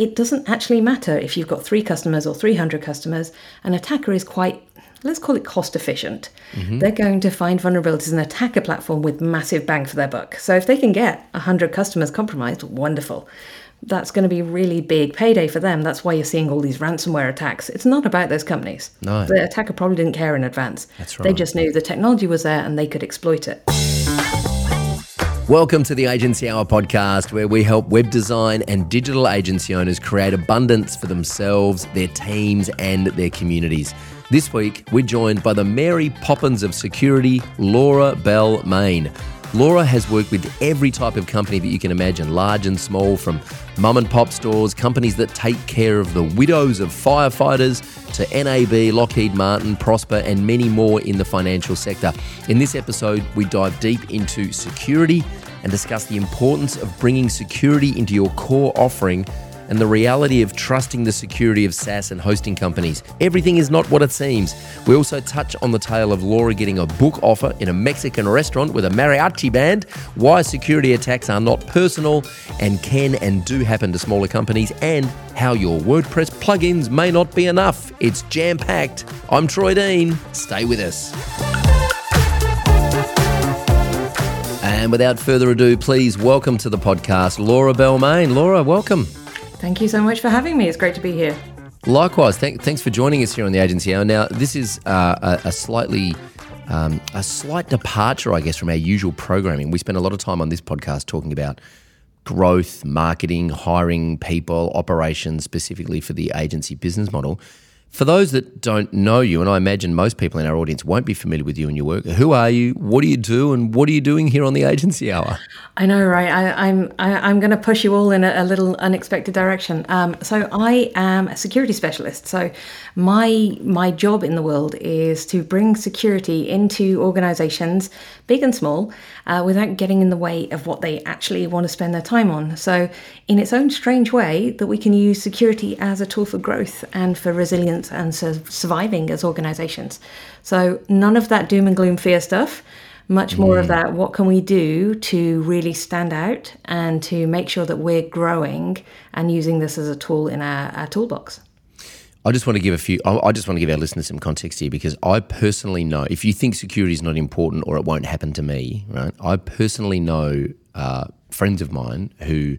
it doesn't actually matter if you've got three customers or 300 customers. An attacker is quite, let's call it cost efficient. Mm-hmm. They're going to find vulnerabilities and attack a platform with massive bang for their buck. So if they can get 100 customers compromised, wonderful. That's going to be really big payday for them. That's why you're seeing all these ransomware attacks. It's not about those companies. No. The attacker probably didn't care in advance. That's right. They just knew the technology was there and they could exploit it. Welcome to the Agency Hour podcast, where we help web design and digital agency owners create abundance for themselves, their teams, and their communities. This week, we're joined by the Mary Poppins of security, Laura Bell Main. Laura has worked with every type of company that you can imagine, large and small, from mum and pop stores, companies that take care of the widows of firefighters, to NAB, Lockheed Martin, Prosper, and many more in the financial sector. In this episode, we dive deep into security and discuss the importance of bringing security into your core offering and the reality of trusting the security of SaaS and hosting companies. Everything is not what it seems. We also touch on the tale of Laura getting a book offer in a Mexican restaurant with a mariachi band, why security attacks are not personal and can and do happen to smaller companies, and how your WordPress plugins may not be enough. It's jam packed. I'm Troy Dean. Stay with us. And without further ado, please welcome to the podcast Laura Bell Main. Laura, welcome. Thank you so much for having me. It's great to be here. Likewise, thank, thanks for joining us here on the Agency Hour. Now, this is uh, a, a, slightly um, a slight departure, I guess, from our usual programming. We spend a lot of time on this podcast talking about growth, marketing, hiring people, operations, specifically for the agency business model. For those that don't know you, and I imagine most people in our audience won't be familiar with you and your work, who are you? What do you do? And what are you doing here on the Agency Hour? I know, right? I, I'm I, am i am going to push you all in a, a little unexpected direction. Um, so I am a security specialist. So my my job in the world is to bring security into organisations, big and small, uh, without getting in the way of what they actually want to spend their time on. So in its own strange way, that we can use security as a tool for growth and for resilience and surviving as organizations. So, none of that doom and gloom fear stuff, much more mm. of that what can we do to really stand out and to make sure that we're growing and using this as a tool in our, our toolbox. I just want to give a few. I just want to give our listeners some context here because I personally know if you think security is not important or it won't happen to me, right? I personally know uh, friends of mine who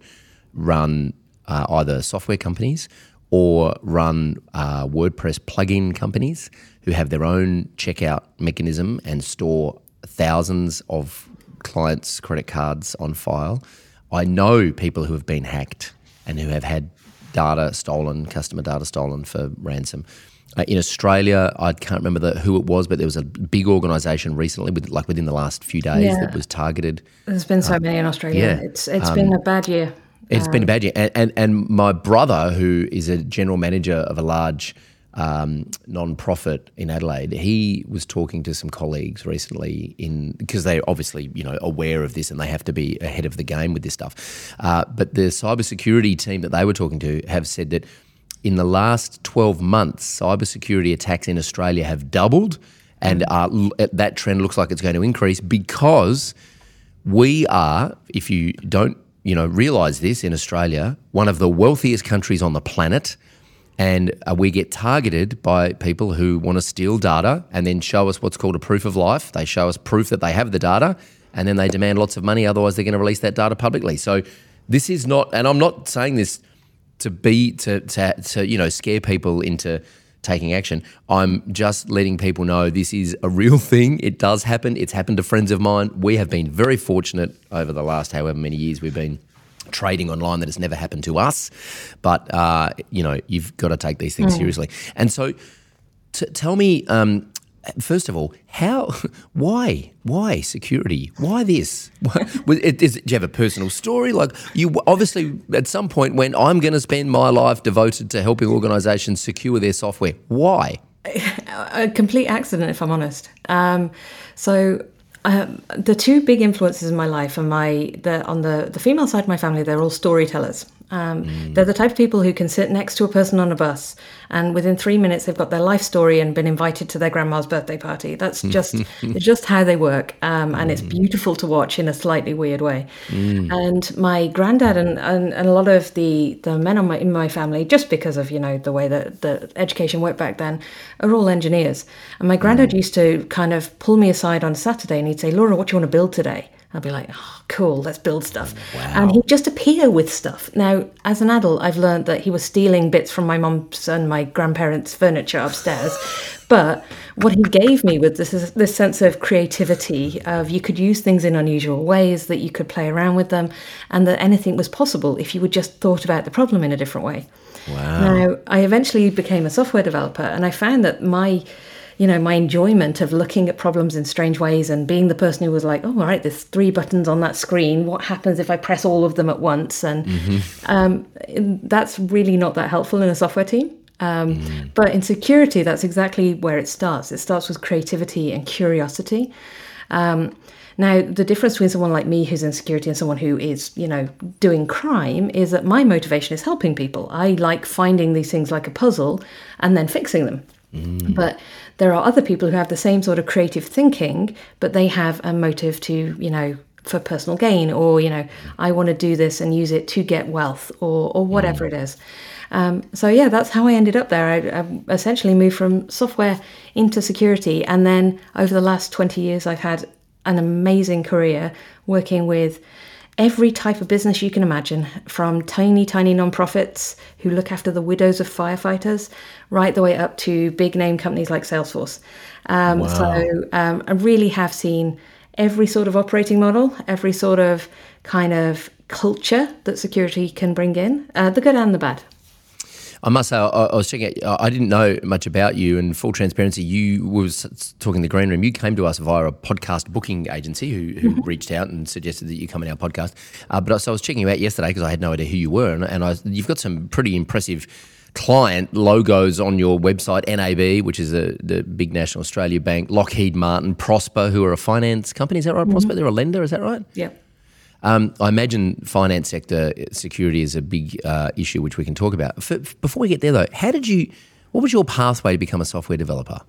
run uh, either software companies or run uh, WordPress plugin companies who have their own checkout mechanism and store thousands of clients' credit cards on file. I know people who have been hacked and who have had data stolen, customer data stolen for ransom. Uh, in Australia, I can't remember the, who it was, but there was a big organisation recently, with, like within the last few days, yeah. that was targeted. There's been so uh, many in Australia. Yeah. It's it's um, been a bad year. It's um, been a bad year. And, and, and my brother, who is a general manager of a large um, non-profit in Adelaide, he was talking to some colleagues recently in because they're obviously you know aware of this and they have to be ahead of the game with this stuff. Uh, but the cybersecurity team that they were talking to have said that in the last 12 months, cybersecurity attacks in Australia have doubled, and uh, that trend looks like it's going to increase because we are, if you don't you know, realise this in Australia, one of the wealthiest countries on the planet, and uh, we get targeted by people who want to steal data and then show us what's called a proof of life. They show us proof that they have the data, and then they demand lots of money. Otherwise, they're going to release that data publicly. So this is not, and I'm not saying this to be to to, to you know scare people into taking action. I'm just letting people know this is a real thing. It does happen. It's happened to friends of mine. We have been very fortunate over the last however many years we've been trading online that has never happened to us. But, uh, you know, you've got to take these things mm. seriously. And so t- tell me, um, First of all, how, why, why security? Why this? Why, is, do you have a personal story? Like you obviously at some point when I'm going to spend my life devoted to helping organisations secure their software. Why? A complete accident, if I'm honest. Um, so um, the two big influences in my life are my the on the the female side of my family. They're all storytellers. Um, They're the type of people who can sit next to a person on a bus, and within three minutes they've got their life story and been invited to their grandma's birthday party. That's just it's just how they work, um, and it's beautiful to watch in a slightly weird way. And my granddad and, and, and a lot of the the men on my, in my family, just because of you know the way that the education worked back then, are all engineers. And my granddad used to kind of pull me aside on Saturday, and he'd say, "Laura, what do you want to build today?" I'd be like, oh, cool, let's build stuff. And he'd just appear with stuff. Now, as an adult, I've learned that he was stealing bits from my mum's and my grandparents' furniture upstairs. But what he gave me was this, this sense of creativity, of you could use things in unusual ways, that you could play around with them, and that anything was possible if you would just thought about the problem in a different way. Wow. Now, I eventually became a software developer, and I found that my you know my enjoyment of looking at problems in strange ways and being the person who was like oh all right there's three buttons on that screen. What happens if i press all of them at once? And um, that's really not that helpful in a software team. Um, but in security that's exactly where it starts. It starts with creativity and curiosity. Um, now, the difference between someone like me who's in security and someone who is, you know, doing crime is that my motivation is helping people. I like finding these things like a puzzle and then fixing them. But there are other people who have the same sort of creative thinking, but they have a motive to, you know, for personal gain, or you know, I want to do this and use it to get wealth, or or whatever it is. Um, so yeah, that's how I ended up there. I, I essentially moved from software into security, and then over the last twenty years, I've had an amazing career working with every type of business you can imagine, from tiny, tiny nonprofits who look after the widows of firefighters, right the way up to big name companies like Salesforce. Um, So um, I really have seen every sort of operating model, every sort of kind of culture that security can bring in, uh, the good and the bad. I must say, I, I was checking out, I didn't know much about you. And full transparency, you was talking the green room. You came to us via a podcast booking agency who, who reached out and suggested that you come in our podcast. Uh, but I, so I was checking you out yesterday because I had no idea who you were. And, and I, you've got some pretty impressive client logos on your website NAB, which is a, the big national Australia bank, Lockheed Martin, Prosper, who are a finance company. Is that right? Prosper, they're a lender. Is that right? Yep. Um, I imagine finance sector security is a big uh, issue, which we can talk about. For, before we get there, though, how did you? What was your pathway to become a software developer?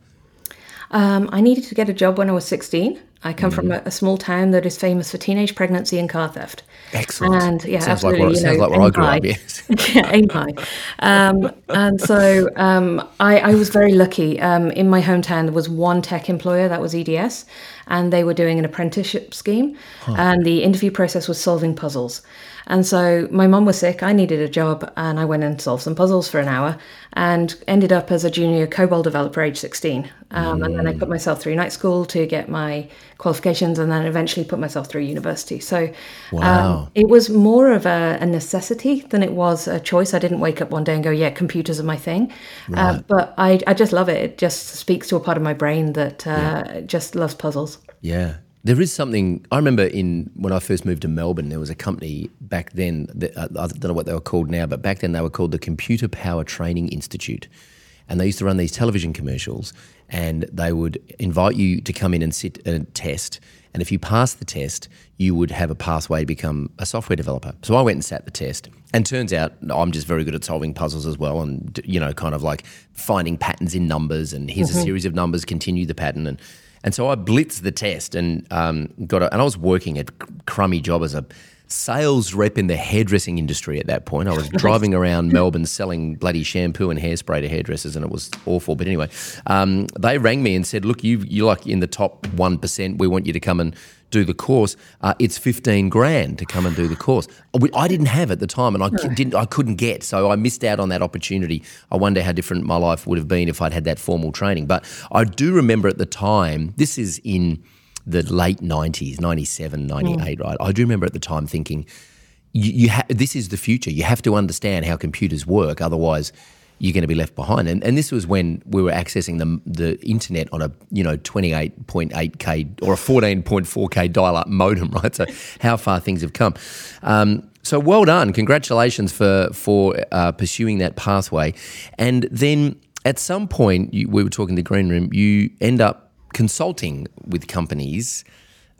Um, I needed to get a job when I was 16. I come from a, a small town that is famous for teenage pregnancy and car theft. Excellent. And yeah, sounds like absolutely. where, you sounds know, like where I grew high. up. Yes. yeah, aim high. Um, and so um, I, I was very lucky. Um, in my hometown, there was one tech employer that was EDS, and they were doing an apprenticeship scheme, and the interview process was solving puzzles. And so my mum was sick. I needed a job, and I went and solved some puzzles for an hour, and ended up as a junior COBOL developer, age sixteen. Um, And then I put myself through night school to get my qualifications, and then eventually put myself through university. So Wow. um, it was more of a, a necessity than it was a choice. I didn't wake up one day and go, "Yeah, computers are my thing." Uh, but I, I just love it. It just speaks to a part of my brain that uh, just loves puzzles. Yeah. There is something I remember in when I first moved to Melbourne. There was a company back then. That, uh, I don't know what they were called now, but back then they were called the Computer Power Training Institute, and they used to run these television commercials. And they would invite you to come in and sit a test, and if you passed the test, you would have a pathway to become a software developer. So I went and sat the test, and turns out I'm just very good at solving puzzles as well, and you know, kind of like finding patterns in numbers. And here's a series of numbers, continue the pattern, and and so I blitzed the test and um, got and I was working a crummy job as a sales rep in the hairdressing industry at that point. I was driving around Melbourne selling bloody shampoo and hairspray to hairdressers, and it was awful. But anyway, um, they rang me and said, "Look, you you're like in the top one percent. We want you to come and." Do the course. Uh, it's fifteen grand to come and do the course. I didn't have at the time, and I didn't. I couldn't get, so I missed out on that opportunity. I wonder how different my life would have been if I'd had that formal training. But I do remember at the time. This is in the late 90s 97 98 right? I do remember at the time thinking you, you ha- this is the future. You have to understand how computers work otherwise you're going to be left behind. And, and this was when we were accessing the, the internet on a you know 28.8k or a 14.4k dial-up modem right? So how far things have come. Um, so well done. Congratulations for for uh, pursuing that pathway. And then at some point you, we were talking in the green room you end up consulting with companies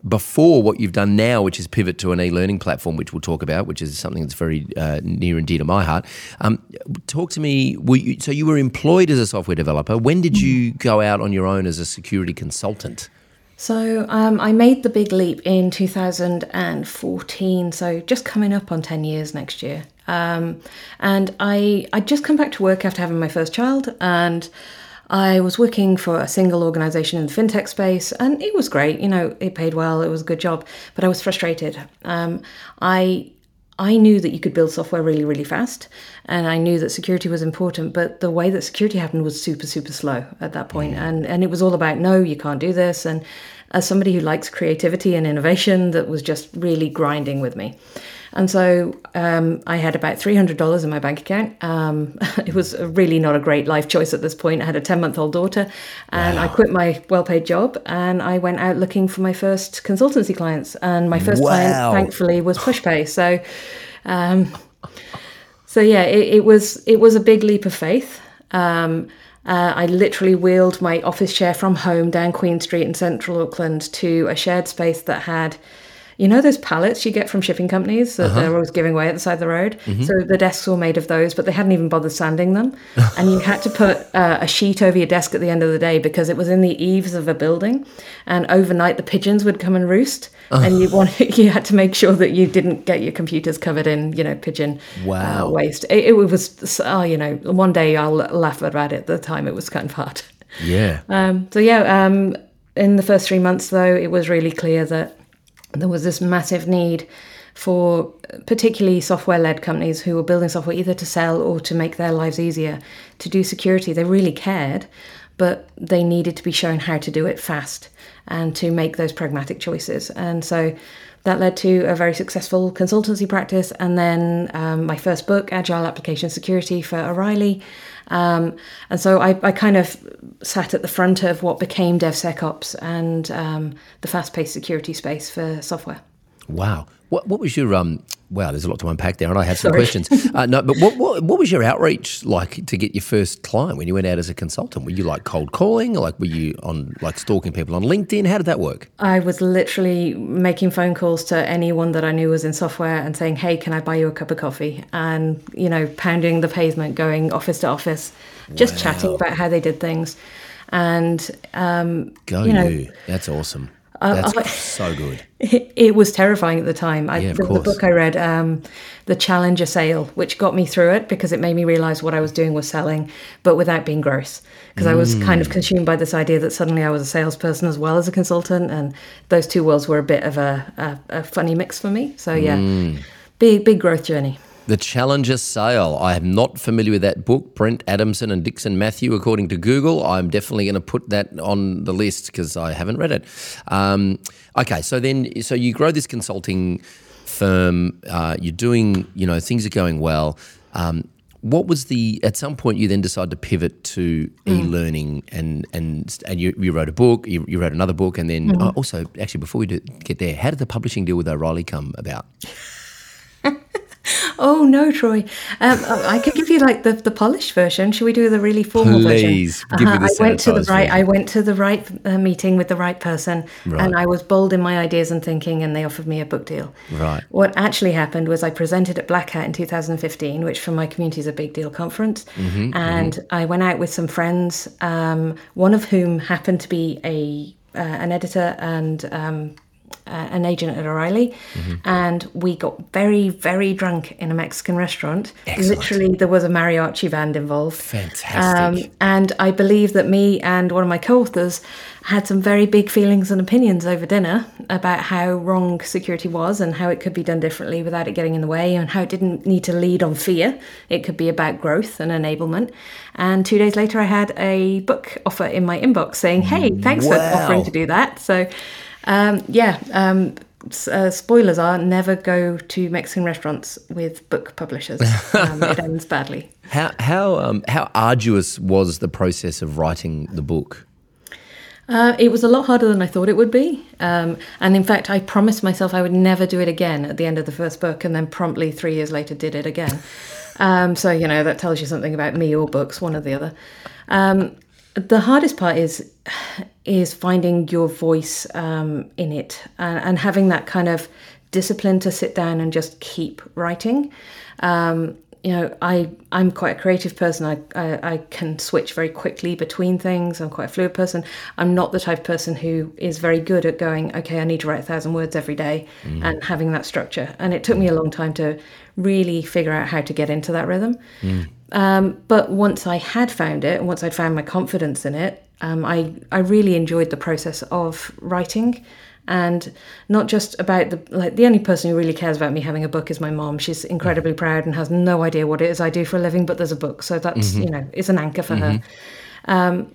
before what you've done now, which is pivot to an e-learning platform, which we'll talk about, which is something that's very uh, near and dear to my heart. Um, talk to me. You, so you were employed as a software developer. When did you go out on your own as a security consultant? So um, I made the big leap in 2014. So just coming up on 10 years next year. Um, and I I just come back to work after having my first child and. I was working for a single organization in the fintech space, and it was great. You know, it paid well, it was a good job, but I was frustrated. Um, I I knew that you could build software really, really fast, and I knew that security was important. But the way that security happened was super, super slow at that point, and and it was all about no, you can't do this. And as somebody who likes creativity and innovation, that was just really grinding with me. And so um, I had about $300 in my bank account. Um, it was really not a great life choice at this point. I had a 10 month old daughter and wow. I quit my well paid job and I went out looking for my first consultancy clients. And my first wow. client, thankfully, was PushPay. So, um, so yeah, it, it, was it was a big leap of faith. Um, uh, I literally wheeled my office chair from home down Queen Street in central Auckland to a shared space that had you know those pallets you get from shipping companies that uh-huh. they're always giving away at the side of the road? Mm-hmm. So the desks were made of those, but they hadn't even bothered sanding them. and you had to put uh, a sheet over your desk at the end of the day because it was in the eaves of a building. And overnight the pigeons would come and roost. Uh-huh. And you wanted, you had to make sure that you didn't get your computers covered in, you know, pigeon uh, wow. uh, waste. It, it, was, oh, you know, one day I'll laugh about it. At the time, it was kind of hard. Yeah. Um, so yeah, um, in the first three months though, it was really clear that there was this massive need for particularly software led companies who were building software either to sell or to make their lives easier to do security. They really cared, but they needed to be shown how to do it fast and to make those pragmatic choices. And so that led to a very successful consultancy practice and then um, my first book, Agile Application Security for O'Reilly. Um, and so I, I, kind of sat at the front of what became DevSecOps and um, the fast paced security space for software. Wow. What, what was your um? Wow, there's a lot to unpack there, and I have some Sorry. questions. Uh, no, but what, what what was your outreach like to get your first client when you went out as a consultant? Were you like cold calling, or like were you on like stalking people on LinkedIn? How did that work? I was literally making phone calls to anyone that I knew was in software and saying, "Hey, can I buy you a cup of coffee?" And you know, pounding the pavement, going office to office, just wow. chatting about how they did things. And um, go you, know, you. That's awesome. That's I, so good. It, it, was terrifying at the time. I, yeah, the, the, book I read, um, The Challenger Sale, which got me through it because it made me realize what I was doing was selling, but without being gross. Because mm. I was kind of mm. consumed by this idea that suddenly I was a salesperson as well as a consultant, and those two worlds were a bit of a, a, a funny mix for me. So yeah, mm. big big growth journey. The Challenger Sale. I am not familiar with that book. Brent Adamson and Dixon Matthew, according to Google. I'm definitely going to put that on the list because I haven't read it. Um, okay, so then, so you grow this consulting firm. Uh, you're doing, you know, things are going well. Um, what was the at some point you then decided to pivot to mm. e-learning and and and you, you wrote a book you, you wrote another book and then mm-hmm. uh, also actually before we do, get there how did the publishing deal with o'reilly come about Oh no, Troy! Um, I could give you like the, the polished version. Should we do the really formal Please, version? uh-huh. I went to the right. I went to the right uh, meeting with the right person, right. and I was bold in my ideas and thinking, and they offered me a book deal. Right. What actually happened was I presented at Black Hat in 2015, which for my community is a big deal conference, mm-hmm, and mm-hmm. I went out with some friends, um, one of whom happened to be a uh, an editor and um, uh, an agent at O'Reilly, mm-hmm. and we got very, very drunk in a Mexican restaurant. Excellent. Literally, there was a mariachi band involved. Fantastic. Um, and I believe that me and one of my co-authors had some very big feelings and opinions over dinner about how wrong security was and how it could be done differently without it getting in the way, and how it didn't need to lead on fear. It could be about growth and enablement. And two days later, I had a book offer in my inbox saying, "Hey, thanks wow. for offering to do that." So. Um, yeah. Um, uh, spoilers are never go to Mexican restaurants with book publishers. Um, it ends badly. How how um, how arduous was the process of writing the book? Uh, it was a lot harder than I thought it would be. Um, and in fact, I promised myself I would never do it again at the end of the first book, and then promptly three years later did it again. Um, so, you know, that tells you something about me or books, one or the other. The hardest part is is finding your voice um, in it and, and, having that kind of discipline to sit down and just keep writing. Um, you know, I I'm quite a creative person. I, I, I can switch very quickly between things. I'm quite a fluid person. I'm not the type of person who is very good at going. Okay, I need to write a thousand words every day mm. and having that structure. And it took me a long time to really figure out how to get into that rhythm. Mm. Um, but once I had found it, and once I'd found my confidence in it, um, I I really enjoyed the process of writing. And not just about the like the only person who really cares about me having a book is my mom. She's incredibly proud and has no idea what it is i do for a living but there's a book. So that's mm-hmm. you know it's an anchor for mm-hmm. her um,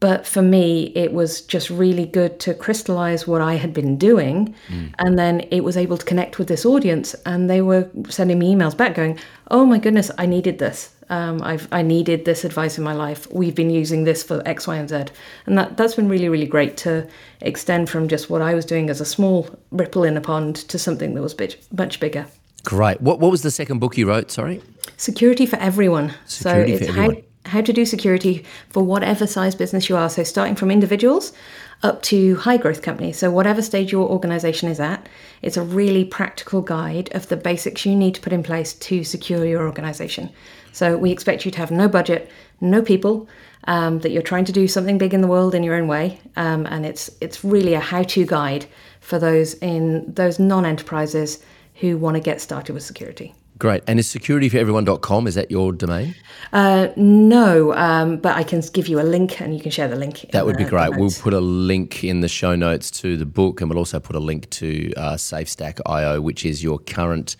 but for me it was just really good to crystallize what i had been doing mm. and then it was able to connect with this audience and they were sending me emails back going oh my goodness i needed this um, I've I needed this advice in my life. We've been using this for X, Y, and Z, and that that's been really really great to extend from just what I was doing as a small ripple in a pond to something that was bit, much bigger. Great. What what was the second book you wrote? Sorry. Security for everyone. Security so it's how how to do security for whatever size business you are. So starting from individuals up to high growth companies. So, whatever stage your organization is at, it's a really practical guide of the basics you need to put in place to secure your organization. So, we expect you to have no budget, no people, um, that you're trying to do something big in the world in your own way. Um, and it's, it's really a how to guide for those in those non enterprises who want to get started with security. Great. And is securityforeveryone.com, is that your domain? Uh, no, um, but I can give you a link and you can share the link. That would the, be great. We'll put a link in the show notes to the book and we'll also put a link to uh, SafeStack.io, which is your current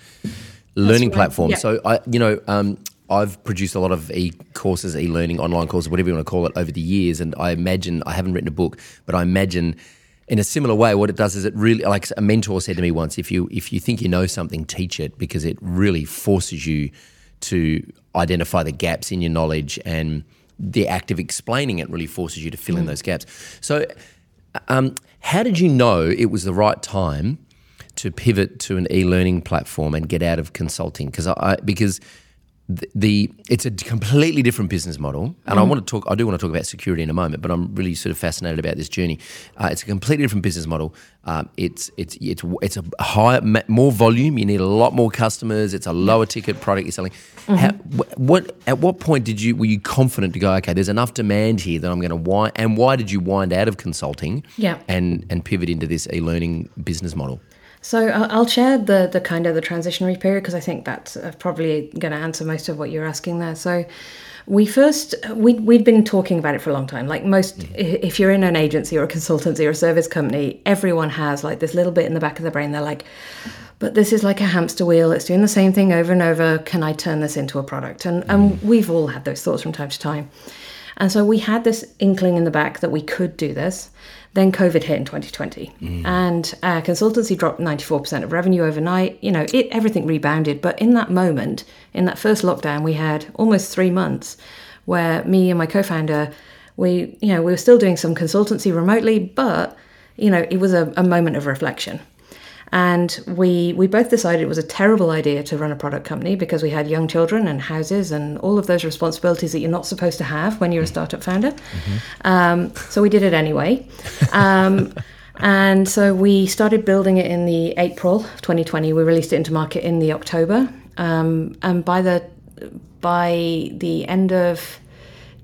learning right. platform. Yeah. So, I, you know, um, I've produced a lot of e courses, e learning, online courses, whatever you want to call it, over the years. And I imagine, I haven't written a book, but I imagine in a similar way, what it does is it really, like a mentor said to me once, if you if you think you know something, teach it because it really forces you to identify the gaps in your knowledge, and the act of explaining it really forces you to fill mm. in those gaps. So, um, how did you know it was the right time to pivot to an e-learning platform and get out of consulting? Because I because the, it's a completely different business model, and mm. I want to talk. I do want to talk about security in a moment, but I'm really sort of fascinated about this journey. Uh, it's a completely different business model. Um, it's it's it's it's a higher, more volume. You need a lot more customers. It's a lower ticket product you're selling. Mm-hmm. How, what at what point did you were you confident to go? Okay, there's enough demand here that I'm going to wind. And why did you wind out of consulting? Yeah. and and pivot into this e-learning business model. So I'll share the the kind of the transitionary period because I think that's uh, probably going to answer most of what you're asking there. So we first we we'd been talking about it for a long time. Like most, mm. if you're in an agency or a consultancy or a service company, everyone has like this little bit in the back of the brain. They're like, but this is like a hamster wheel. It's doing the same thing over and over. Can I turn this into a product? And and mm. we've all had those thoughts from time to time. And so we had this inkling in the back that we could do this. Then COVID hit in 2020, mm. and uh, consultancy dropped 94% of revenue overnight. You know, it everything rebounded, but in that moment, in that first lockdown, we had almost three months where me and my co-founder, we you know we were still doing some consultancy remotely, but you know it was a, a moment of reflection. And we we both decided it was a terrible idea to run a product company because we had young children and houses and all of those responsibilities that you're not supposed to have when you're a startup founder. Mm-hmm. Um, so we did it anyway. Um, and so we started building it in the April 2020. We released it into market in the October. Um, and by the by the end of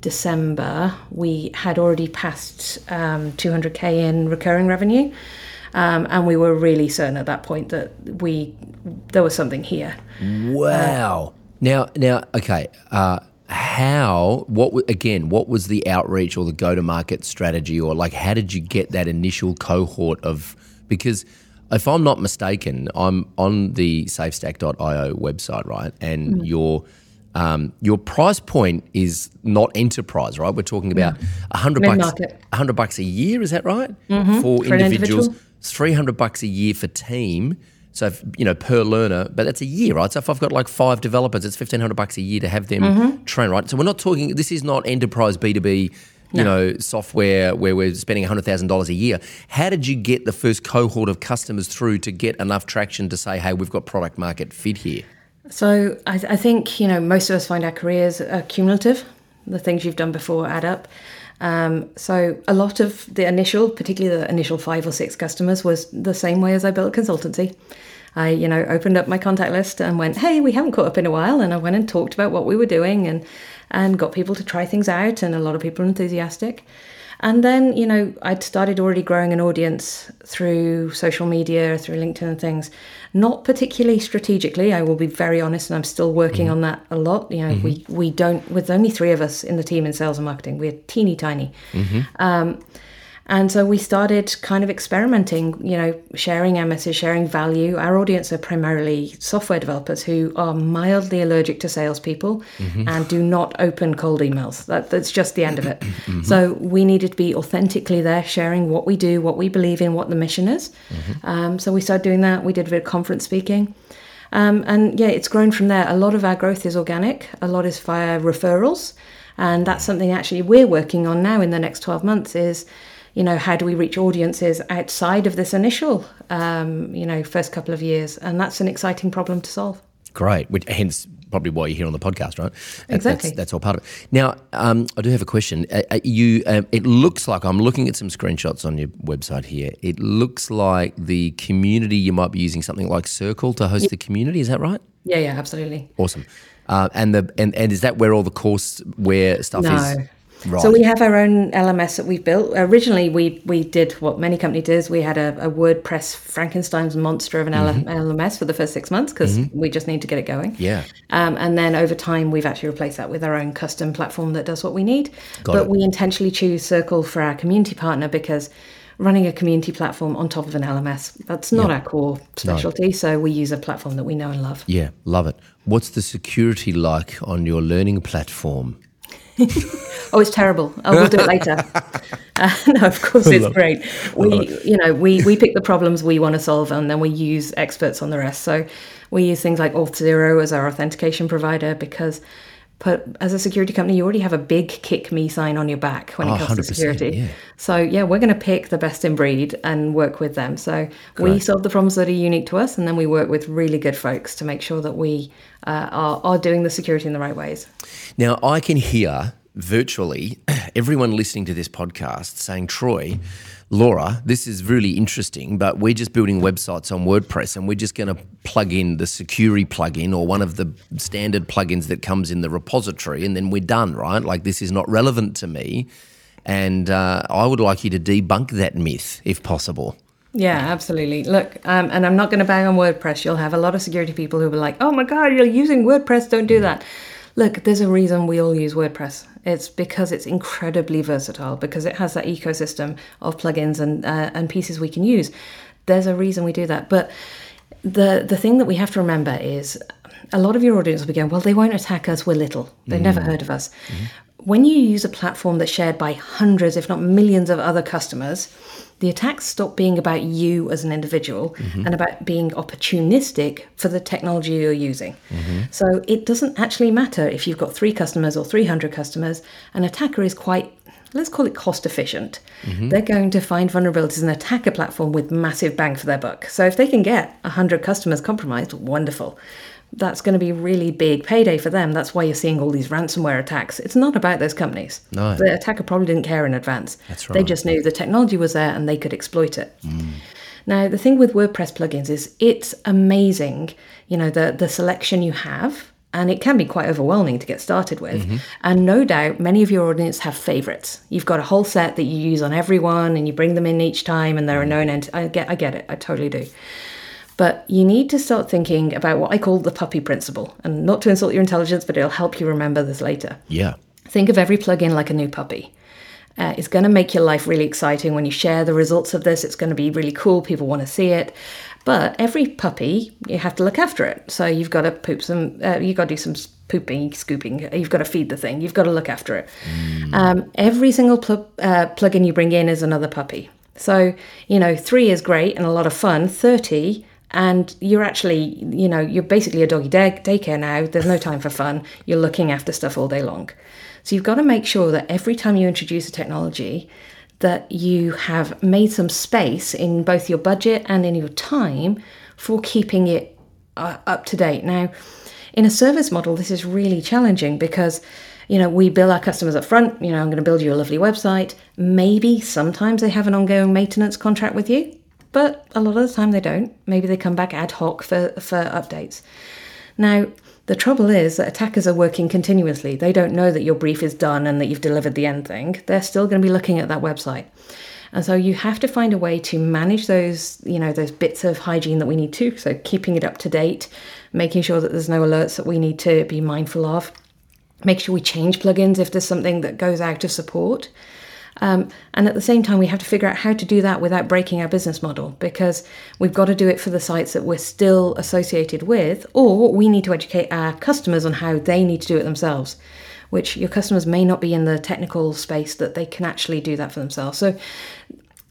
December, we had already passed 200k um, in recurring revenue. Um, and we were really certain at that point that we there was something here. Wow. Uh, now, now, okay. Uh, how? What again? What was the outreach or the go-to-market strategy, or like how did you get that initial cohort of? Because if I'm not mistaken, I'm on the SafeStack.io website, right? And mm. your um, your price point is not enterprise, right? We're talking about a hundred bucks, a hundred bucks a year. Is that right? Mm-hmm. For, For individuals, it's 300 bucks a year for team. So, if, you know, per learner, but that's a year, right? So if I've got like five developers, it's 1500 bucks a year to have them mm-hmm. train, right? So we're not talking, this is not enterprise B2B, you no. know, software where we're spending $100,000 a year. How did you get the first cohort of customers through to get enough traction to say, hey, we've got product market fit here? So I, I think, you know, most of us find our careers are cumulative. The things you've done before add up. Um, so a lot of the initial, particularly the initial five or six customers, was the same way as I built consultancy. I, you know, opened up my contact list and went, "Hey, we haven't caught up in a while," and I went and talked about what we were doing and and got people to try things out, and a lot of people were enthusiastic. And then, you know, I'd started already growing an audience through social media, through LinkedIn and things. Not particularly strategically, I will be very honest, and I'm still working mm-hmm. on that a lot. You know, mm-hmm. we we don't with only three of us in the team in sales and marketing, we're teeny tiny. Mm-hmm. Um, and so we started kind of experimenting, you know, sharing our message, sharing value. Our audience are primarily software developers who are mildly allergic to salespeople mm-hmm. and do not open cold emails. That, that's just the end of it. mm-hmm. So we needed to be authentically there, sharing what we do, what we believe in, what the mission is. Mm-hmm. Um, so we started doing that. We did a bit of conference speaking. Um, and yeah, it's grown from there. A lot of our growth is organic, a lot is via referrals. And that's something actually we're working on now in the next 12 months is you know, how do we reach audiences outside of this initial, um, you know, first couple of years? And that's an exciting problem to solve. Great. Which, hence, probably why you're here on the podcast, right? Exactly. That's, that's all part of it. Now, um, I do have a question. Uh, uh, you, um, it looks like I'm looking at some screenshots on your website here. It looks like the community you might be using something like Circle to host the community. Is that right? Yeah, yeah, absolutely. Awesome. Uh, and the and, and is that where all the course where stuff no. is? Right. So we have our own LMS that we've built. Originally, we we did what many companies do. We had a, a WordPress Frankenstein's monster of an mm-hmm. LMS for the first six months because mm-hmm. we just need to get it going. Yeah. Um, and then over time, we've actually replaced that with our own custom platform that does what we need. Got but it. we intentionally choose Circle for our community partner because running a community platform on top of an LMS. That's not our core specialty. No. So we use a platform that we know and love. Yeah, love it. What's the security like on your learning platform? oh, it's terrible. I will do it later. Uh, no, of course it's great. We, you know, we we pick the problems we want to solve, and then we use experts on the rest. So we use things like Auth0 as our authentication provider because. But as a security company, you already have a big kick me sign on your back when it oh, comes to security. Yeah. So yeah, we're going to pick the best in breed and work with them. So Correct. we solve the problems that are unique to us, and then we work with really good folks to make sure that we uh, are, are doing the security in the right ways. Now I can hear virtually everyone listening to this podcast saying, Troy, Laura, this is really interesting, but we're just building websites on WordPress and we're just going to plug in the security plugin or one of the standard plugins that comes in the repository and then we're done, right? Like this is not relevant to me. And uh, I would like you to debunk that myth if possible. Yeah, absolutely. Look, um, and I'm not going to bang on WordPress. You'll have a lot of security people who will be like, oh my God, you're using WordPress, don't do that. Look, there's a reason we all use WordPress. It's because it's incredibly versatile, because it has that ecosystem of plugins and uh, and pieces we can use. There's a reason we do that. But the the thing that we have to remember is a lot of your audience will be going, well, they won't attack us. We're little. They've mm. never heard of us. Mm. When you use a platform that's shared by hundreds, if not millions, of other customers, the attacks stop being about you as an individual mm-hmm. and about being opportunistic for the technology you're using. Mm-hmm. So it doesn't actually matter if you've got three customers or 300 customers. An attacker is quite, let's call it cost efficient. Mm-hmm. They're going to find vulnerabilities and attack a platform with massive bang for their buck. So if they can get 100 customers compromised, wonderful that's going to be really big payday for them. That's why you're seeing all these ransomware attacks. It's not about those companies. No. The attacker probably didn't care in advance. That's right. They just knew the technology was there and they could exploit it. Mm. Now, the thing with WordPress plugins is it's amazing, you know, the the selection you have and it can be quite overwhelming to get started with. Mm-hmm. And no doubt many of your audience have favorites. You've got a whole set that you use on everyone and you bring them in each time and there are no end. I get I get it. I totally do. But you need to start thinking about what I call the puppy principle. And not to insult your intelligence, but it'll help you remember this later. Yeah. Think of every plugin like a new puppy. Uh, it's going to make your life really exciting when you share the results of this. It's going to be really cool. People want to see it. But every puppy, you have to look after it. So you've got to poop some, uh, you've got to do some pooping, scooping. You've got to feed the thing. You've got to look after it. Mm. Um, every single pl- uh, plugin you bring in is another puppy. So, you know, three is great and a lot of fun. 30 and you're actually, you know, you're basically a doggy day- daycare now. There's no time for fun. You're looking after stuff all day long. So you've got to make sure that every time you introduce a technology, that you have made some space in both your budget and in your time for keeping it uh, up to date. Now, in a service model, this is really challenging because you know, we bill our customers up front. You know, I'm going to build you a lovely website. Maybe sometimes they have an ongoing maintenance contract with you, but a lot of the time they don't. Maybe they come back ad hoc for, for updates. Now, the trouble is that attackers are working continuously. They don't know that your brief is done and that you've delivered the end thing. They're still going to be looking at that website. And so you have to find a way to manage those, you know, those bits of hygiene that we need to. So keeping it up to date, making sure that there's no alerts that we need to be mindful of. Make sure we change plugins if there's something that goes out of support. Um, and at the same time, we have to figure out how to do that without breaking our business model because we've got to do it for the sites that we're still associated with, or we need to educate our customers on how they need to do it themselves, which your customers may not be in the technical space that they can actually do that for themselves. So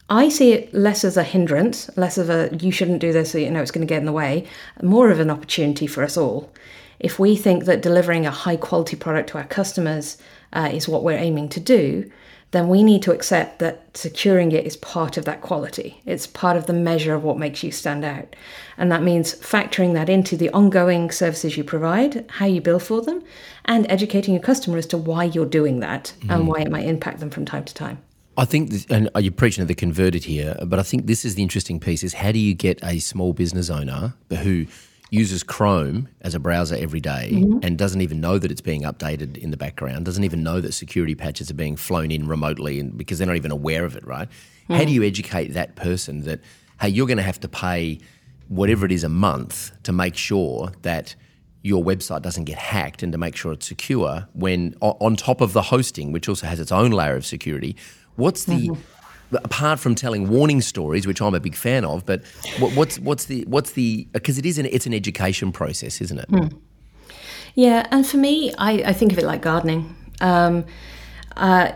I see it less as a hindrance, less of a you shouldn't do this, you know, it's going to get in the way, more of an opportunity for us all. If we think that delivering a high quality product to our customers uh, is what we're aiming to do, then we need to accept that securing it is part of that quality. It's part of the measure of what makes you stand out. And that means factoring that into the ongoing services you provide, how you bill for them, and educating your customer as to why you're doing that mm. and why it might impact them from time to time. I think, this, and you're preaching to the converted here, but I think this is the interesting piece: is how do you get a small business owner who uses Chrome as a browser every day mm-hmm. and doesn't even know that it's being updated in the background, doesn't even know that security patches are being flown in remotely, and because they're not even aware of it, right? Mm. How do you educate that person that hey, you're going to have to pay whatever it is a month to make sure that your website doesn't get hacked and to make sure it's secure when on top of the hosting which also has its own layer of security What's the mm-hmm. Apart from telling warning stories, which I'm a big fan of, but what, what's what's the what's the because it is an it's an education process, isn't it? Mm. Yeah, and for me, I, I think of it like gardening. Um, uh,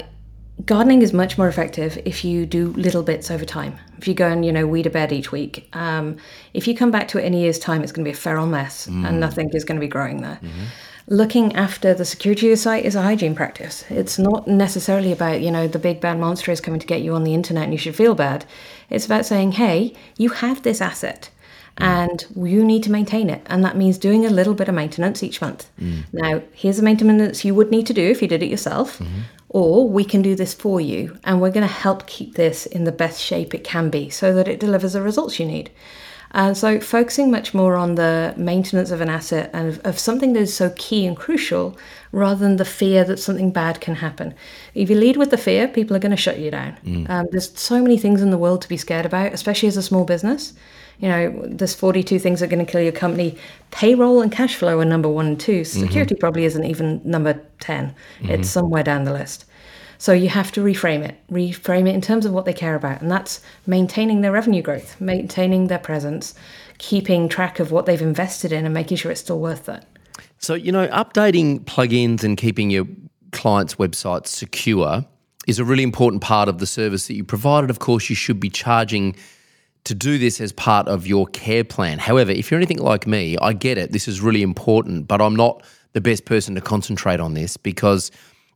gardening is much more effective if you do little bits over time. If you go and you know weed a bed each week, um, if you come back to it in a year's time, it's going to be a feral mess, mm. and nothing is going to be growing there. Mm-hmm looking after the security of the site is a hygiene practice. It's not necessarily about, you know, the big bad monster is coming to get you on the internet and you should feel bad. It's about saying, hey, you have this asset and you need to maintain it. And that means doing a little bit of maintenance each month. Mm. Now, here's the maintenance you would need to do if you did it yourself. Mm-hmm. Or we can do this for you, and we're going to help keep this in the best shape it can be so that it delivers the results you need. And so, focusing much more on the maintenance of an asset and of, of, something that is so key and crucial rather than the fear that something bad can happen. If you lead with the fear, people are going to shut you down. Mm. Um, there's so many things in the world to be scared about, especially as a small business. You know, there's 42 things that are going to kill your company. Payroll and cash flow are number one and two. Mm-hmm. Security mm-hmm. probably isn't even number 10, mm-hmm. it's somewhere down the list. So you have to reframe it, reframe it in terms of what they care about. And that's maintaining their revenue growth, maintaining their presence, keeping track of what they've invested in and making sure it's still worth it. So, you know, updating plugins and keeping your clients' websites secure is a really important part of the service that you provided. Of course, you should be charging to do this as part of your care plan. However, if you're anything like me, I get it. This is really important, but I'm not the best person to concentrate on this because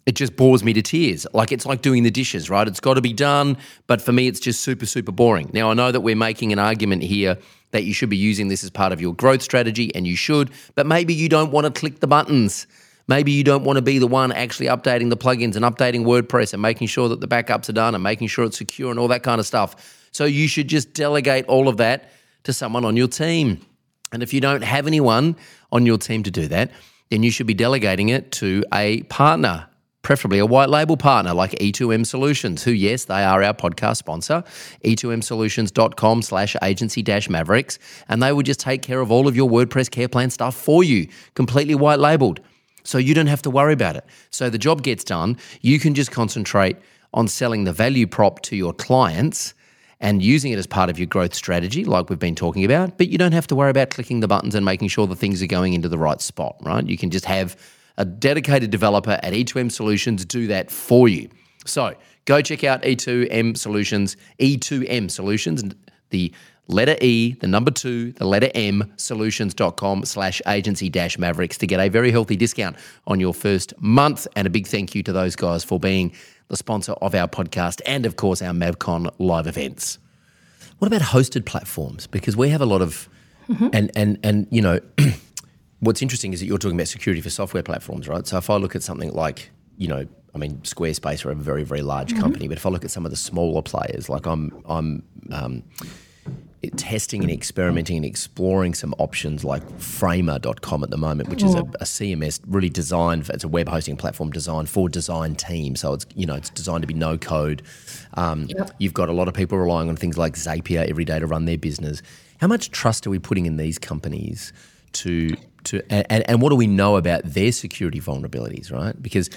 it just bores me to tears. Like it's like doing the dishes, right? It's got to be done, but for me, it's just super, super boring. Now, I know that we're making an argument here that you should be using this as part of your growth strategy, and you should, but maybe you don't want to click the buttons. Maybe you don't want to be the one actually updating the plugins and updating WordPress and making sure that the backups are done and making sure it's secure and all that kind of stuff. So you should just delegate all of that to someone on your team. And if you don't have anyone on your team to do that, then you should be delegating it to a partner preferably a white label partner like E2M Solutions, who, yes, they are our podcast sponsor, e2msolutions.com slash agency dash mavericks, and they will just take care of all of your WordPress care plan stuff for you, completely white labeled. So you don't have to worry about it. So the job gets done. You can just concentrate on selling the value prop to your clients and using it as part of your growth strategy, like we've been talking about. But you don't have to worry about clicking the buttons and making sure the things are going into the right spot, right? You can just have a dedicated developer at E2M Solutions do that for you. So go check out E2M Solutions, E2M Solutions, the letter E, the number two, the letter M, solutions.com slash agency dash mavericks to get a very healthy discount on your first month. And a big thank you to those guys for being the sponsor of our podcast and, of course, our MavCon live events. What about hosted platforms? Because we have a lot of, mm-hmm. and, and, and, you know, what's interesting is that you're talking about security for software platforms, right? So if I look at something like, you know, I mean, Squarespace are a very, very large Mm-hmm. company, but if I look at some of the smaller players, like I'm, I'm um, testing and experimenting and exploring some options like Framer.com at the moment, which is a, a CMS really designed. For, it's a web hosting platform designed for design teams, so it's you know it's designed to be no code. Um, Yep. You've got a lot of people relying on things like Zapier every day to run their business. How much trust are we putting in these companies to to and, and, what do we know about their security vulnerabilities, right? Because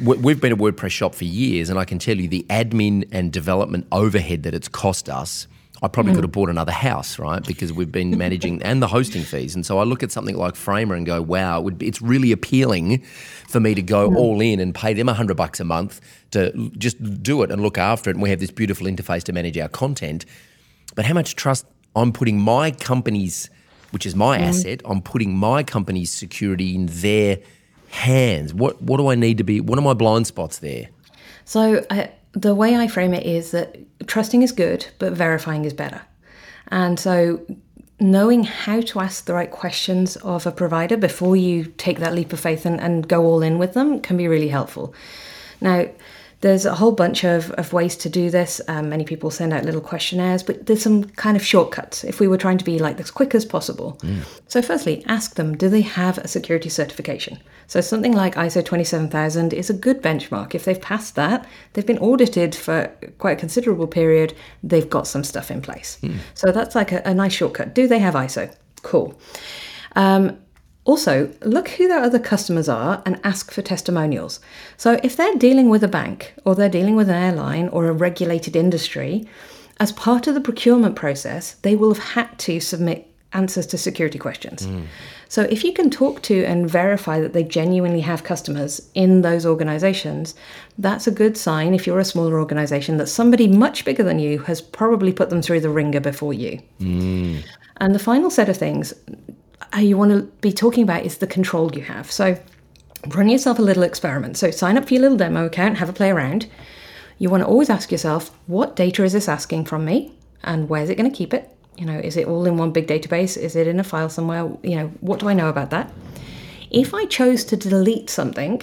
we- we've been a WordPress shop for years, and I can tell you the admin and development overhead that it's cost us. I probably hmm. could have bought another house, right? Because we've been managing and the hosting fees. And so I look at something like Framer and go, wow, it would be, it's really appealing for me to go hmm. all in and pay them a hundred bucks a month to just do it and look after it. And we have this beautiful interface to manage our content. But how much trust I'm putting my company's, which is my asset, I'm putting my company's security in their hands. What what do I need to be? What are my blind spots there? So uh, the way I frame it is that trusting is good, but verifying is better. And so knowing how to ask the right questions of a provider before you take that leap of faith and, and go all in with them can be really helpful. Now, there's a whole bunch of, of ways to do this. Um, many people send out little questionnaires, but there's some kind of shortcuts if we were trying to be like as quick as possible. So, firstly, ask them do they have a security certification? So, something like ISO 27000 is a good benchmark. If they've passed that, they've been audited for quite a considerable period, they've got some stuff in place. So, that's like a, a nice shortcut. Do they have ISO? Cool. Um, also, look who their other customers are and ask for testimonials. So, if they're dealing with a bank or they're dealing with an airline or a regulated industry, as part of the procurement process, they will have had to submit answers to security questions. Hmm. So, if you can talk to and verify that they genuinely have customers in those organizations, that's a good sign if you're a smaller organization that somebody much bigger than you has probably put them through the ringer before you. Hmm. And the final set of things Uh, you want to be talking about is the control you have. So run yourself a little experiment. So sign up for your little demo account, have a play around. You want to always ask yourself, what data is this asking from me? And where's it going to keep it? You know, is it all in one big database? Is it in a file somewhere? You know, what do I know about that? If I chose to delete something,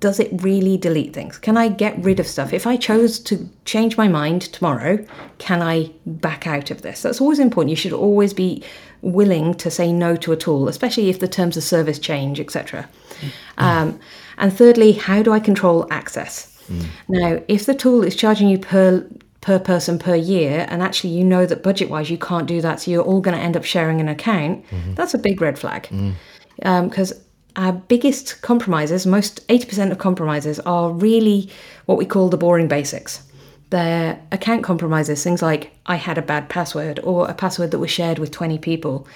does it really delete things? Can I get rid of stuff? If I chose to change my mind tomorrow, can I back out of this? That's always important. You should always be willing to say no to a tool, especially if the terms of service change, etc. Mm. Um, and thirdly, how do I control access? Mm. Now, if the tool is charging you per per person per year, and actually you know that budget wise you can't do that, so you're all going to end up sharing an account, mm-hmm. that's a big red flag. Mm. Um, because our biggest compromises, most 80% of compromises, are really what we call the boring basics. They're account compromises, things like I had a bad password or a password that was shared with 20 people.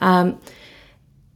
Um,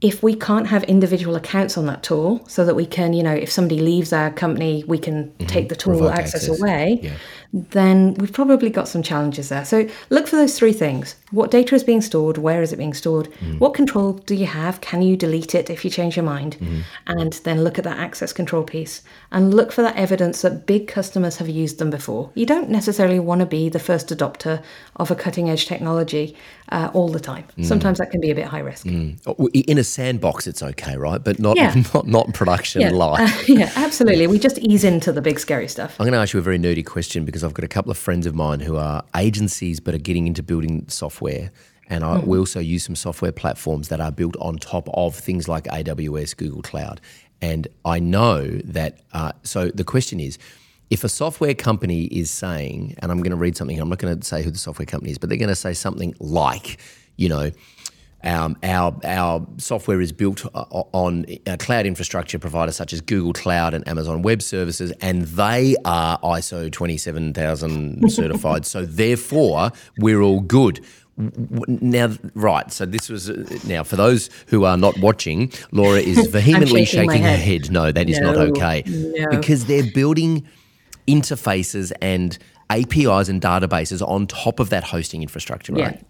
if we can't have individual accounts on that tool so that we can, you know, if somebody leaves our company, we can mm-hmm. take the tool Revoke access, access. away, Yeah. then we've probably got some challenges there. So look for those three things. What data is being stored? Where is it being stored? Mm-hmm. What control do you have? Can you delete it if you change your mind? Mm-hmm. And then look at that access control piece and look for that evidence that big customers have used them before. You don't necessarily want to be the first adopter of a cutting edge technology uh, all the time. Sometimes that can be a bit high risk. Oh, In a sandbox, it's okay, right? But not Yeah. not, not production Yeah, live. yeah, absolutely. We just ease into the big scary stuff. I'm going to ask you a very nerdy question because I've got a couple of friends of mine who are agencies but are getting into building software. And I, we also use some software platforms that are built on top of things like AWS, Google Cloud. And I know that, uh, so the question is if a software company is saying, and I'm going to read something, I'm not going to say who the software company is, but they're going to say something like, you know, um, our our software is built on a cloud infrastructure providers such as Google Cloud and Amazon Web Services, and they are ISO twenty seven thousand certified. So therefore, we're all good. Now, right. So this was uh, now for those who are not watching. Laura is vehemently shaking shaking her head. head. No, that is not okay no. because they're building interfaces and APIs and databases on top of that hosting infrastructure, right? Yeah.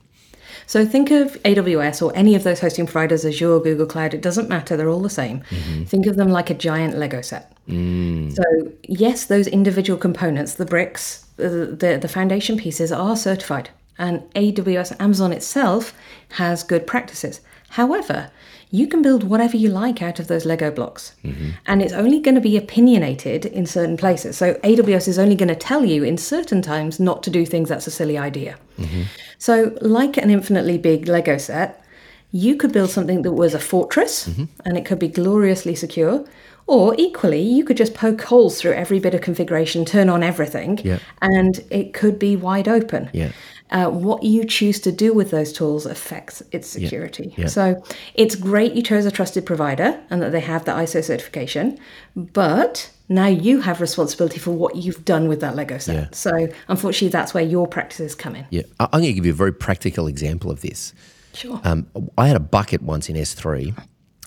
So think of AWS or any of those hosting providers, Azure, Google Cloud, it doesn't matter, they're all the same. Mm-hmm. Think of them like a giant Lego set. Mm. So, yes, those individual components, the bricks, the, the, the foundation pieces are certified. And AWS, Amazon itself has good practices. However, you can build whatever you like out of those Lego blocks. Mm-hmm. And it's only going to be opinionated in certain places. So AWS is only going to tell you in certain times not to do things that's a silly idea. Mm-hmm. So, like an infinitely big Lego set, you could build something that was a fortress mm-hmm. and it could be gloriously secure. Or equally, you could just poke holes through every bit of configuration, turn on everything, Yeah. and it could be wide open. Yeah. Uh, what you choose to do with those tools affects its security. Yeah. So it's great you chose a trusted provider and that they have the ISO certification, but now you have responsibility for what you've done with that Lego set. Yeah. So unfortunately, that's where your practices come in. Yeah, I'm going to give you a very practical example of this. Sure. Um, I had a bucket once in S3,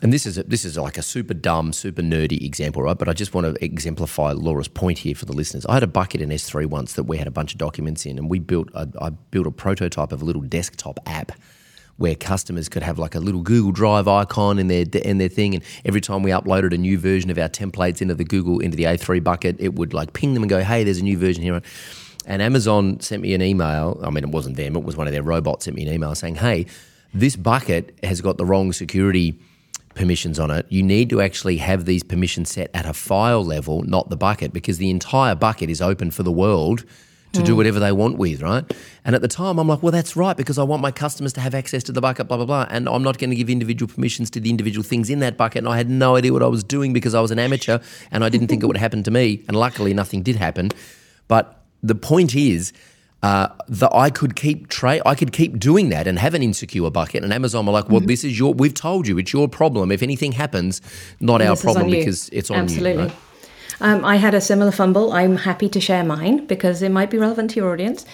and this is a, this is like a super dumb, super nerdy example, right? But I just want to exemplify Laura's point here for the listeners. I had a bucket in S3 once that we had a bunch of documents in, and we built a, I built a prototype of a little desktop app where customers could have like a little Google Drive icon in their in their thing, and every time we uploaded a new version of our templates into the Google into the S3 bucket, it would like ping them and go, "Hey, there's a new version here." And Amazon sent me an email. I mean, it wasn't them; it was one of their robots sent me an email saying, "Hey, this bucket has got the wrong security." Permissions on it, you need to actually have these permissions set at a file level, not the bucket, because the entire bucket is open for the world to do hmm. whatever they want with, right? And at the time, I'm like, well, that's right, because I want my customers to have access to the bucket, blah, blah, blah. And I'm not going to give individual permissions to the individual things in that bucket. And I had no idea what I was doing because I was an amateur and I didn't think it would happen to me. And luckily, nothing did happen. But the point is, uh, that I could keep tra- I could keep doing that and have an insecure bucket. And Amazon were like, "Well, this is your. We've told you it's your problem. If anything happens, not our problem because it's on Absolutely. you." Right? Um, I had a similar fumble. I'm happy to share mine because it might be relevant to your audience.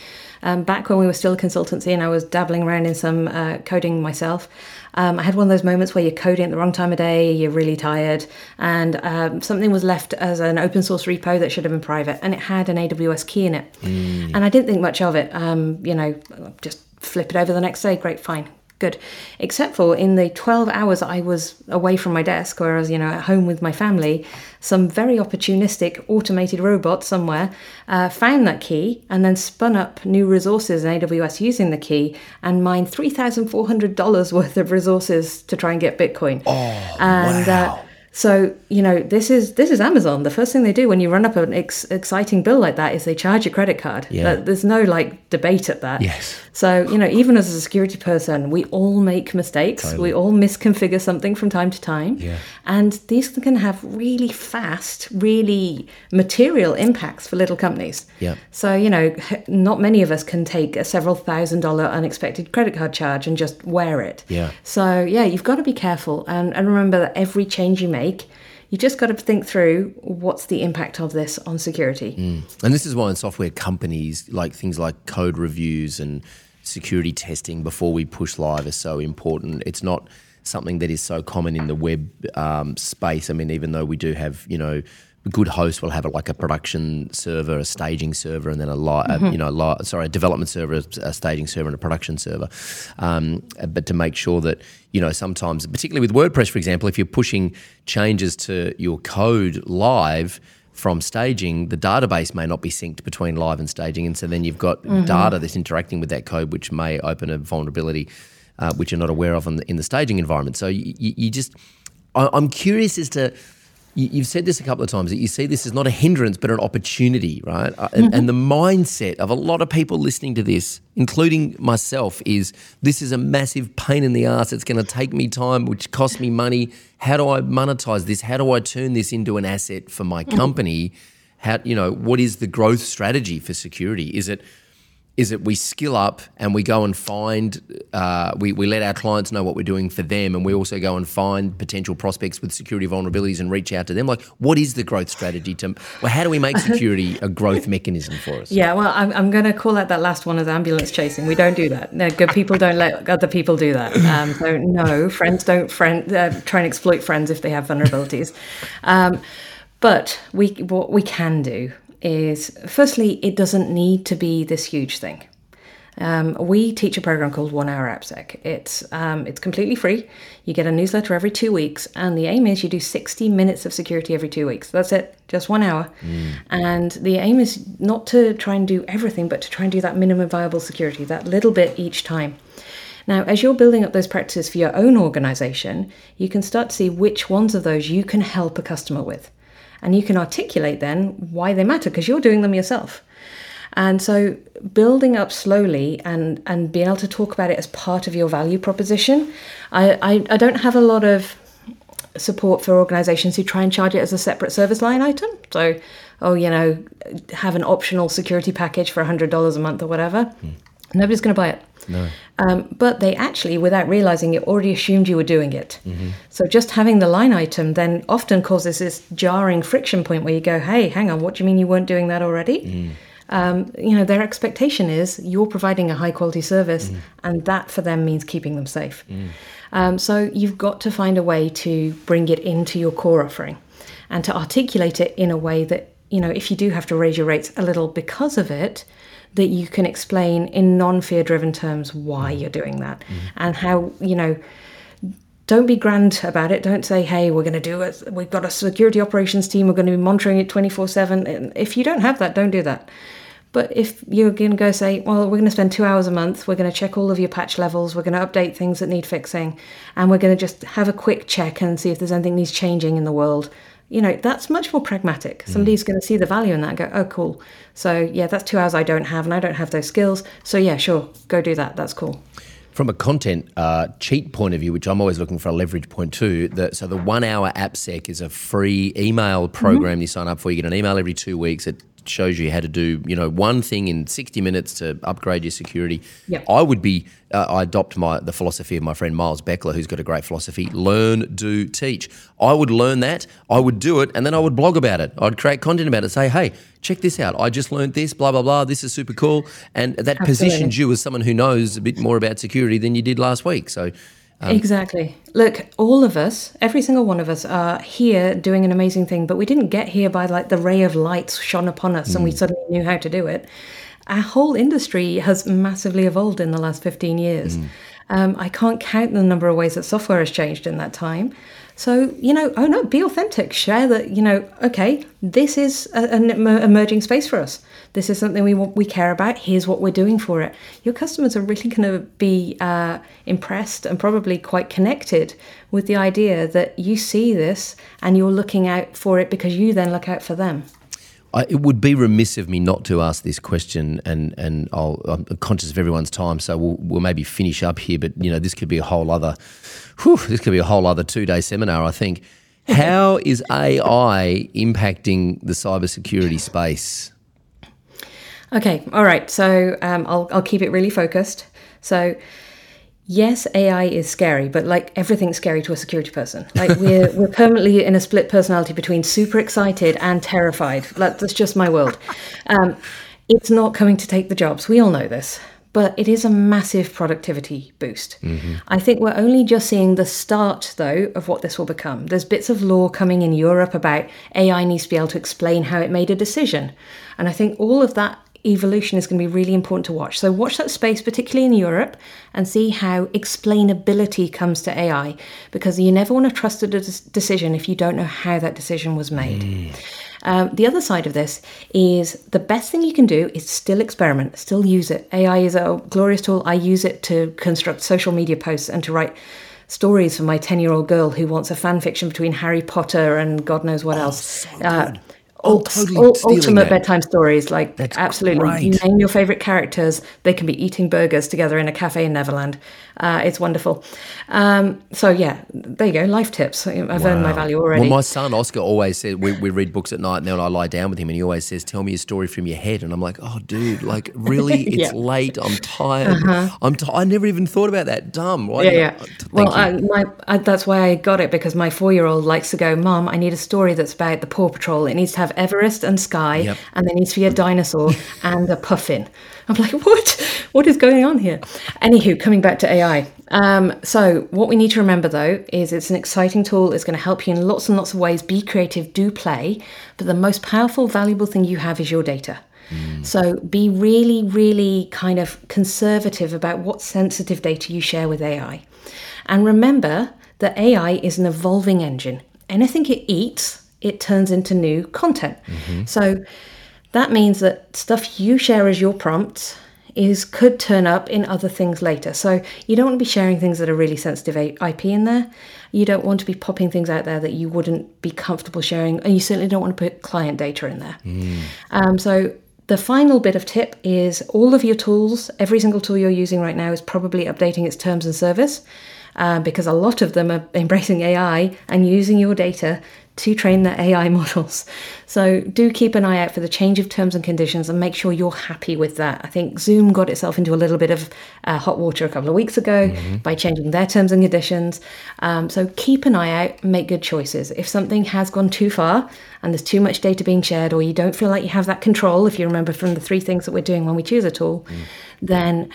Um, back when we were still a consultancy and I was dabbling around in some uh, coding myself, um, I had one of those moments where you're coding at the wrong time of day, you're really tired, and um, something was left as an open source repo that should have been private, and it had an AWS key in it. And I didn't think much of it. Um, you know, just flip it over the next day, great, fine good except for in the 12 hours i was away from my desk or i was you know at home with my family some very opportunistic automated robot somewhere uh, found that key and then spun up new resources in aws using the key and mined $3400 worth of resources to try and get bitcoin oh, and wow. uh, so you know this is this is Amazon. The first thing they do when you run up an ex- exciting bill like that is they charge your credit card. Yeah. There's no like debate at that. Yes. So you know even as a security person, we all make mistakes. Totally. We all misconfigure something from time to time. Yeah. And these can have really fast, really material impacts for little companies. Yeah. So you know not many of us can take a several thousand dollar unexpected credit card charge and just wear it. Yeah. So yeah, you've got to be careful and, and remember that every change you make, you just got to think through what's the impact of this on security. And this is why in software companies, like things like code reviews and security testing before we push live is so important. It's not something that is so common in the web um, space. I mean, even though we do have, you know, good host will have a, like a production server, a staging server, and then a, li- a you know, li- sorry, a development server, a staging server, and a production server. Um, but to make sure that you know, sometimes, particularly with WordPress, for example, if you're pushing changes to your code live from staging, the database may not be synced between live and staging, and so then you've got data that's interacting with that code, which may open a vulnerability uh, which you're not aware of in the, in the staging environment. So you, you, you just, I, I'm curious as to. You, you've said this a couple of times that you see this as not a hindrance but an opportunity, right? Uh, And, and the mindset of a lot of people listening to this, including myself, is this is a massive pain in the ass. It's going to take me time, which costs me money. How do I monetize this? How do I turn this into an asset for my company? How you know what is the growth strategy for security? Is it is that we skill up and we go and find uh, we, we let our clients know what we're doing for them and we also go and find potential prospects with security vulnerabilities and reach out to them like what is the growth strategy to well how do we make security a growth mechanism for us Yeah, well, I'm, I'm going to call out that last one as ambulance chasing. We don't do that. No, good people don't let other people do that. Um, so no, friends don't friend uh, try and exploit friends if they have vulnerabilities. Um, but we what we can do is, firstly, it doesn't need to be this huge thing. Um, we teach a program called One Hour AppSec. It's um, it's completely free. You get a newsletter every two weeks, and the aim is you do 60 minutes of security every two weeks. That's it, just one hour. And the aim is not to try and do everything, but to try and do that minimum viable security, that little bit each time. Now, as you're building up those practices for your own organization, you can start to see which ones of those you can help a customer with. And you can articulate then why they matter because you're doing them yourself. And so building up slowly and, and being able to talk about it as part of your value proposition. I, I, I don't have a lot of support for organizations who try and charge it as a separate service line item. So, oh, you know, have an optional security package for $100 a month or whatever. Mm. Nobody's going to buy it. No. Um, but they actually, without realizing it, already assumed you were doing it. Mm-hmm. So just having the line item then often causes this jarring friction point where you go, hey, hang on, what do you mean you weren't doing that already? Mm um, you know, their expectation is you're providing a high quality service, mm. and that for them means keeping them safe. Mm. Um, so you've got to find a way to bring it into your core offering and to articulate it in a way that, you know, if you do have to raise your rates a little because of it, that you can explain in non fear driven terms why mm. you're doing that mm. and how, you know, don't be grand about it. Don't say, hey, we're going to do it. We've got a security operations team. We're going to be monitoring it 24 7. If you don't have that, don't do that. But if you're going to go say, well, we're going to spend two hours a month, we're going to check all of your patch levels, we're going to update things that need fixing, and we're going to just have a quick check and see if there's anything needs changing in the world. You know, that's much more pragmatic. Mm. Somebody's going to see the value in that and go, oh, cool. So, yeah, that's two hours I don't have, and I don't have those skills. So, yeah, sure, go do that. That's cool. From a content uh, cheat point of view, which I'm always looking for a leverage point too, the, so the one hour AppSec is a free email program mm-hmm. you sign up for. You get an email every two weeks. It shows you how to do you know one thing in 60 minutes to upgrade your security. Yep. i would be uh, i adopt my the philosophy of my friend miles beckler who's got a great philosophy learn do teach. I would learn that i would do it and then i would blog about it. I'd create content about it say hey check this out. I just learned this blah blah blah. This is super cool. And that Absolutely. positions you as someone who knows a bit more about security than you did last week. So um, exactly. Look, all of us, every single one of us, are here doing an amazing thing, but we didn't get here by like the ray of light shone upon us mm. and we mm. suddenly knew how to do it. Our whole industry has massively evolved in the last 15 years. Mm. Um, I can't count the number of ways that software has changed in that time. So, you know, oh no, be authentic. Share that, you know, okay, this is a, an emerging space for us. This is something we want, we care about. Here's what we're doing for it. Your customers are really going to be uh, impressed and probably quite connected with the idea that you see this and you're looking out for it because you then look out for them. I, it would be remiss of me not to ask this question, and and i am conscious of everyone's time, so we'll, we'll maybe finish up here. But you know, this could be a whole other, whew, this could be a whole other two day seminar. I think. How is AI impacting the cybersecurity space? Okay, all right. So um, I'll I'll keep it really focused. So yes, AI is scary, but like everything's scary to a security person. Like we're we're permanently in a split personality between super excited and terrified. Like, that's just my world. Um, it's not coming to take the jobs. We all know this. But it is a massive productivity boost. Mm-hmm. I think we're only just seeing the start, though, of what this will become. There's bits of law coming in Europe about AI needs to be able to explain how it made a decision. And I think all of that evolution is going to be really important to watch. So, watch that space, particularly in Europe, and see how explainability comes to AI because you never want to trust a decision if you don't know how that decision was made. Mm. Um, the other side of this is the best thing you can do is still experiment, still use it. AI is a glorious tool. I use it to construct social media posts and to write stories for my 10 year old girl who wants a fan fiction between Harry Potter and God knows what oh, else. So uh, Oh, totally ultimate that. bedtime stories. Like That's absolutely, great. you name your favorite characters. They can be eating burgers together in a cafe in Neverland. Uh, it's wonderful. Um, so yeah, there you go. Life tips. I've wow. earned my value already. Well, my son Oscar always said we, we read books at night, and then I lie down with him, and he always says, "Tell me a story from your head." And I'm like, "Oh, dude, like really? It's yeah. late. I'm tired. Uh-huh. I'm t- I never even thought about that. Dumb. Why yeah, yeah. I, well, I, my, I, that's why I got it because my four year old likes to go, "Mom, I need a story that's about the Paw Patrol. It needs to have Everest and Skye, yep. and there needs to be a dinosaur and a puffin." I'm like, what? What is going on here? Anywho, coming back to AI. Um, so, what we need to remember though is it's an exciting tool. It's going to help you in lots and lots of ways. Be creative, do play. But the most powerful, valuable thing you have is your data. Mm. So, be really, really kind of conservative about what sensitive data you share with AI. And remember that AI is an evolving engine. Anything it eats, it turns into new content. Mm-hmm. So, that means that stuff you share as your prompts is could turn up in other things later. So you don't want to be sharing things that are really sensitive IP in there. You don't want to be popping things out there that you wouldn't be comfortable sharing, and you certainly don't want to put client data in there. Mm. Um, so the final bit of tip is all of your tools, every single tool you're using right now is probably updating its terms and service uh, because a lot of them are embracing AI and using your data to train their AI models. So do keep an eye out for the change of terms and conditions and make sure you're happy with that. I think Zoom got itself into a little bit of uh, hot water a couple of weeks ago mm-hmm. by changing their terms and conditions. Um, so keep an eye out, make good choices. If something has gone too far and there's too much data being shared, or you don't feel like you have that control, if you remember from the three things that we're doing when we choose a tool, mm. then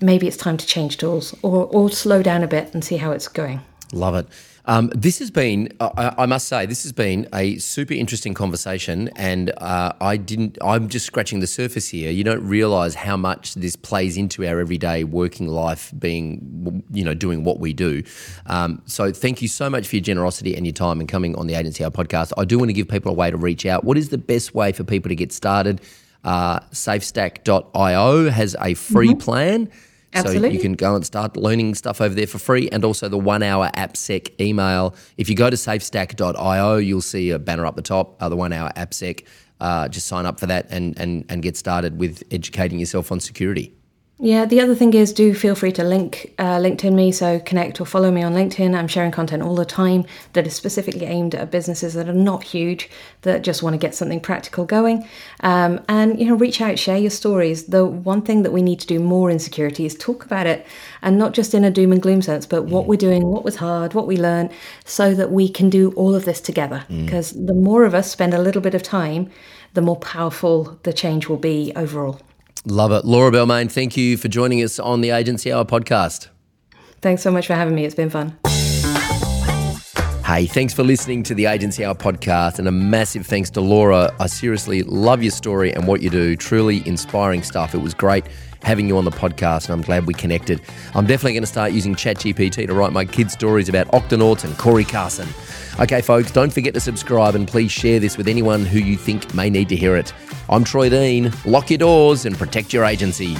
maybe it's time to change tools or, or slow down a bit and see how it's going. Love it. Um, this has been, I, I, must say, this has been a super interesting conversation, and uh, I didn't. I'm just scratching the surface here. You don't realise how much this plays into our everyday working life, being, you know, doing what we do. Um, so, thank you so much for your generosity and your time and coming on the Agency Hour podcast. I do want to give people a way to reach out. What is the best way for people to get started? Uh, SafeStack.io has a free mm-hmm. plan. Absolutely. So you can go and start learning stuff over there for free and also the one hour AppSec email. If you go to safestack.io, you'll see a banner up the top, uh, the one hour AppSec. Uh, just sign up for that and, and, and get started with educating yourself on security. Yeah, the other thing is do feel free to link uh, LinkedIn me, so connect or follow me on LinkedIn. I'm sharing content all the time that is specifically aimed at businesses that are not huge, that just want to get something practical going. Um, and, you know, reach out, share your stories. The one thing that we need to do more in security is talk about it, and not just in a doom and gloom sense, but what we're doing, what was hard, what we learned, so that we can do all of this together. Because mm. the more of us spend a little bit of time, the more powerful the change will be overall. Love it. Laura Bell Main, thank you for joining us on the Agency Hour podcast. Thanks so much for having me. It's been fun. Hey, thanks for listening to the Agency Hour podcast, and a massive thanks to Laura. I seriously love your story and what you do. Truly inspiring stuff. It was great having you on the podcast, and I'm glad we connected. I'm definitely going to start using ChatGPT to write my kids' stories about Octonauts and Cory Carson. Okay, folks, don't forget to subscribe and please share this with anyone who you think may need to hear it. I'm Troy Dean. Lock your doors and protect your agency.